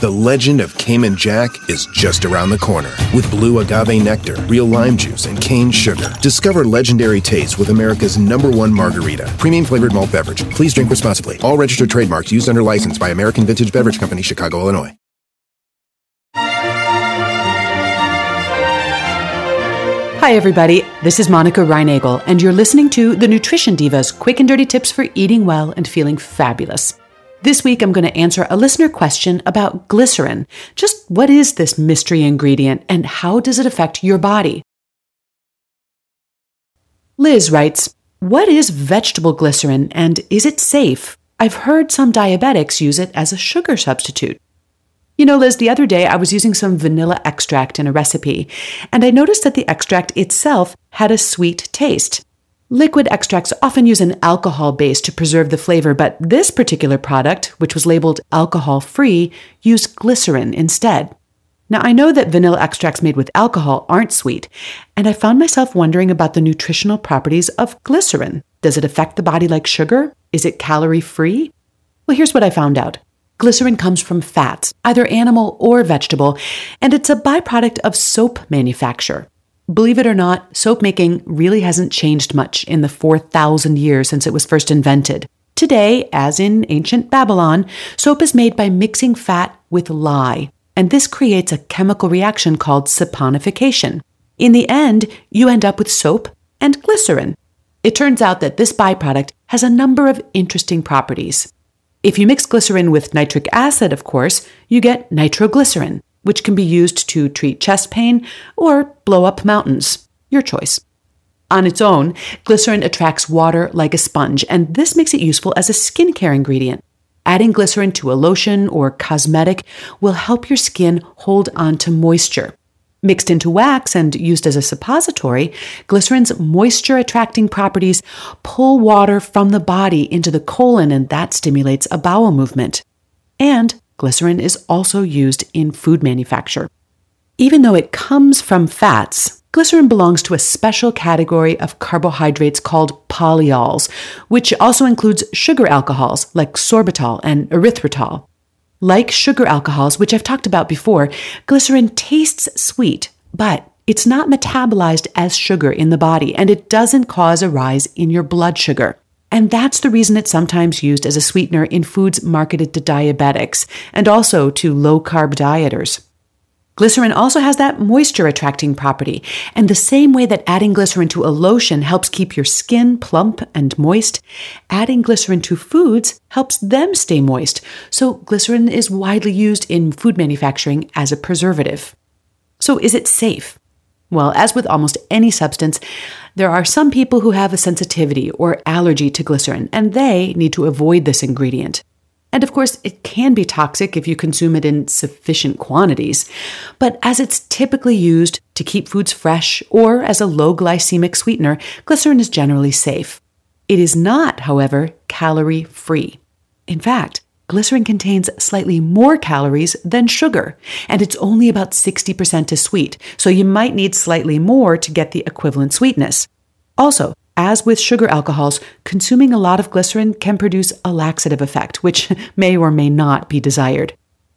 The legend of Cayman Jack is just around the corner. With blue agave nectar, real lime juice, and cane sugar. Discover legendary taste with America's number one margarita. Premium flavored malt beverage. Please drink responsibly. All registered trademarks used under license by American Vintage Beverage Company, Chicago, Illinois. Hi, everybody. This is Monica Reinagel, and you're listening to the Nutrition Divas quick and dirty tips for eating well and feeling fabulous. This week, I'm going to answer a listener question about glycerin. Just what is this mystery ingredient and how does it affect your body? Liz writes, What is vegetable glycerin and is it safe? I've heard some diabetics use it as a sugar substitute. You know, Liz, the other day I was using some vanilla extract in a recipe, and I noticed that the extract itself had a sweet taste. Liquid extracts often use an alcohol base to preserve the flavor, but this particular product, which was labeled alcohol free, used glycerin instead. Now, I know that vanilla extracts made with alcohol aren't sweet, and I found myself wondering about the nutritional properties of glycerin. Does it affect the body like sugar? Is it calorie free? Well, here's what I found out. Glycerin comes from fats, either animal or vegetable, and it's a byproduct of soap manufacture. Believe it or not, soap making really hasn't changed much in the 4,000 years since it was first invented. Today, as in ancient Babylon, soap is made by mixing fat with lye, and this creates a chemical reaction called saponification. In the end, you end up with soap and glycerin. It turns out that this byproduct has a number of interesting properties. If you mix glycerin with nitric acid, of course, you get nitroglycerin which can be used to treat chest pain or blow up mountains. Your choice. On its own, glycerin attracts water like a sponge, and this makes it useful as a skincare ingredient. Adding glycerin to a lotion or cosmetic will help your skin hold on to moisture. Mixed into wax and used as a suppository, glycerin's moisture attracting properties pull water from the body into the colon, and that stimulates a bowel movement. And Glycerin is also used in food manufacture. Even though it comes from fats, glycerin belongs to a special category of carbohydrates called polyols, which also includes sugar alcohols like sorbitol and erythritol. Like sugar alcohols, which I've talked about before, glycerin tastes sweet, but it's not metabolized as sugar in the body and it doesn't cause a rise in your blood sugar. And that's the reason it's sometimes used as a sweetener in foods marketed to diabetics and also to low carb dieters. Glycerin also has that moisture attracting property, and the same way that adding glycerin to a lotion helps keep your skin plump and moist, adding glycerin to foods helps them stay moist. So, glycerin is widely used in food manufacturing as a preservative. So, is it safe? Well, as with almost any substance, there are some people who have a sensitivity or allergy to glycerin, and they need to avoid this ingredient. And of course, it can be toxic if you consume it in sufficient quantities. But as it's typically used to keep foods fresh or as a low glycemic sweetener, glycerin is generally safe. It is not, however, calorie free. In fact, Glycerin contains slightly more calories than sugar, and it's only about 60% as sweet, so you might need slightly more to get the equivalent sweetness. Also, as with sugar alcohols, consuming a lot of glycerin can produce a laxative effect, which may or may not be desired.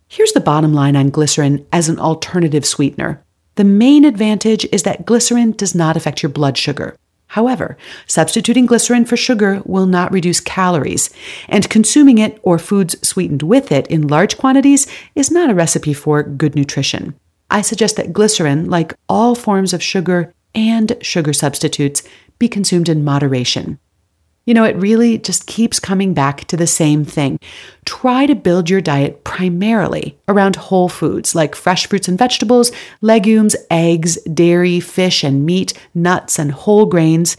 Here's the bottom line on glycerin as an alternative sweetener. The main advantage is that glycerin does not affect your blood sugar. However, substituting glycerin for sugar will not reduce calories, and consuming it or foods sweetened with it in large quantities is not a recipe for good nutrition. I suggest that glycerin, like all forms of sugar and sugar substitutes, be consumed in moderation. You know, it really just keeps coming back to the same thing. Try to build your diet primarily around whole foods like fresh fruits and vegetables, legumes, eggs, dairy, fish and meat, nuts, and whole grains,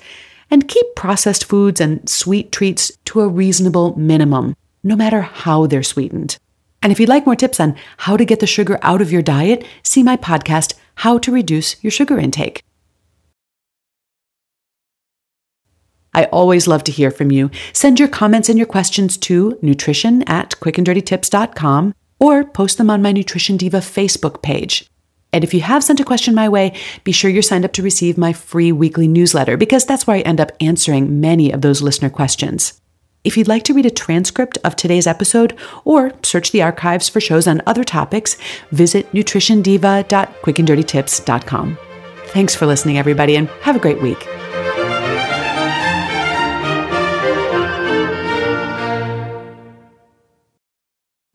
and keep processed foods and sweet treats to a reasonable minimum, no matter how they're sweetened. And if you'd like more tips on how to get the sugar out of your diet, see my podcast, How to Reduce Your Sugar Intake. I always love to hear from you. Send your comments and your questions to nutrition at quickanddirtytips.com or post them on my Nutrition Diva Facebook page. And if you have sent a question my way, be sure you're signed up to receive my free weekly newsletter because that's where I end up answering many of those listener questions. If you'd like to read a transcript of today's episode or search the archives for shows on other topics, visit nutritiondiva.quickanddirtytips.com. Thanks for listening, everybody, and have a great week.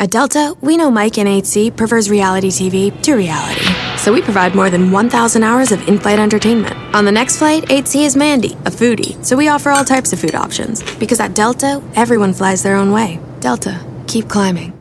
At Delta, we know Mike in 8C prefers reality TV to reality. So we provide more than 1,000 hours of in flight entertainment. On the next flight, 8C is Mandy, a foodie. So we offer all types of food options. Because at Delta, everyone flies their own way. Delta, keep climbing.